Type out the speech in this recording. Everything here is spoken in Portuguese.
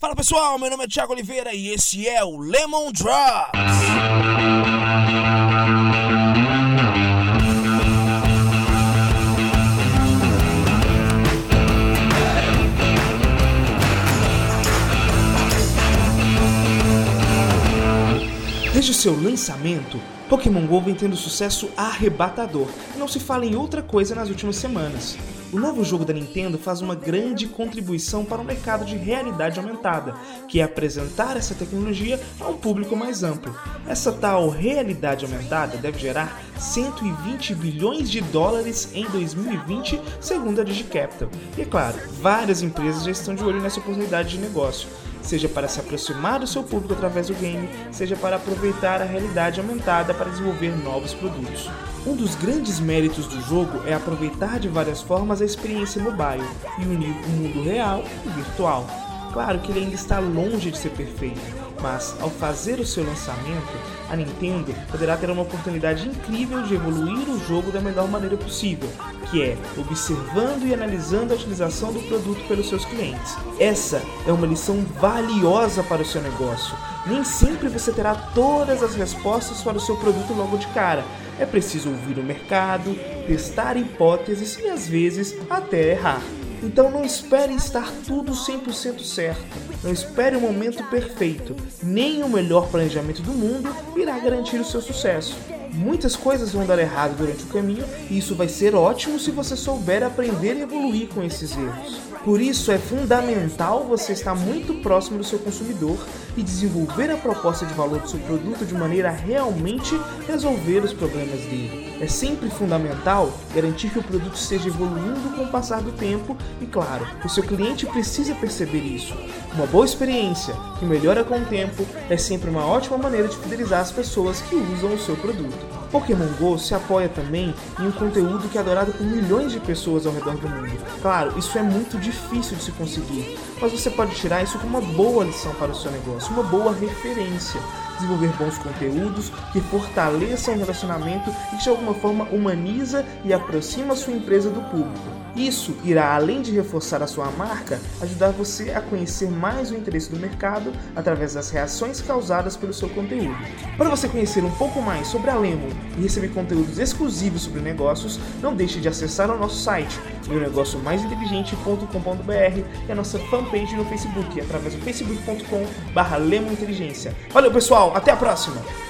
Fala pessoal, meu nome é Thiago Oliveira e esse é o Lemon Drops. Desde seu lançamento, Pokémon GO vem tendo sucesso arrebatador, não se fala em outra coisa nas últimas semanas. O novo jogo da Nintendo faz uma grande contribuição para o mercado de realidade aumentada, que é apresentar essa tecnologia a um público mais amplo. Essa tal realidade aumentada deve gerar 120 bilhões de dólares em 2020, segundo a DigiCapital. E é claro, várias empresas já estão de olho nessa oportunidade de negócio seja para se aproximar do seu público através do game, seja para aproveitar a realidade aumentada para desenvolver novos produtos. Um dos grandes méritos do jogo é aproveitar de várias formas a experiência mobile e unir o mundo real e virtual. Claro que ele ainda está longe de ser perfeito, mas ao fazer o seu lançamento, a Nintendo poderá ter uma oportunidade incrível de evoluir o jogo da melhor maneira possível, que é observando e analisando a utilização do produto pelos seus clientes. Essa é uma lição valiosa para o seu negócio. Nem sempre você terá todas as respostas para o seu produto logo de cara. É preciso ouvir o mercado, testar hipóteses e às vezes até errar. Então não espere estar tudo 100% certo. Não espere o momento perfeito. Nem o melhor planejamento do mundo irá garantir o seu sucesso. Muitas coisas vão dar errado durante o caminho e isso vai ser ótimo se você souber aprender e evoluir com esses erros. Por isso é fundamental você estar muito próximo do seu consumidor e desenvolver a proposta de valor do seu produto de maneira a realmente resolver os problemas dele. É sempre fundamental garantir que o produto esteja evoluindo com o passar do tempo e, claro, o seu cliente precisa perceber isso. Uma boa experiência que melhora com o tempo é sempre uma ótima maneira de fidelizar as pessoas que usam o seu produto. Pokémon GO se apoia também em um conteúdo que é adorado por milhões de pessoas ao redor do mundo. Claro, isso é muito difícil de se conseguir, mas você pode tirar isso como uma boa lição para o seu negócio, uma boa referência. Desenvolver bons conteúdos que fortaleçam o relacionamento e que de alguma forma humaniza e aproxima sua empresa do público. Isso irá, além de reforçar a sua marca, ajudar você a conhecer mais o interesse do mercado através das reações causadas pelo seu conteúdo. Para você conhecer um pouco mais sobre a Lemon e receber conteúdos exclusivos sobre negócios, não deixe de acessar o nosso site, meunegocio-mais-inteligente.com.br e a nossa fanpage no Facebook, através do facebook.com.br Valeu até a próxima!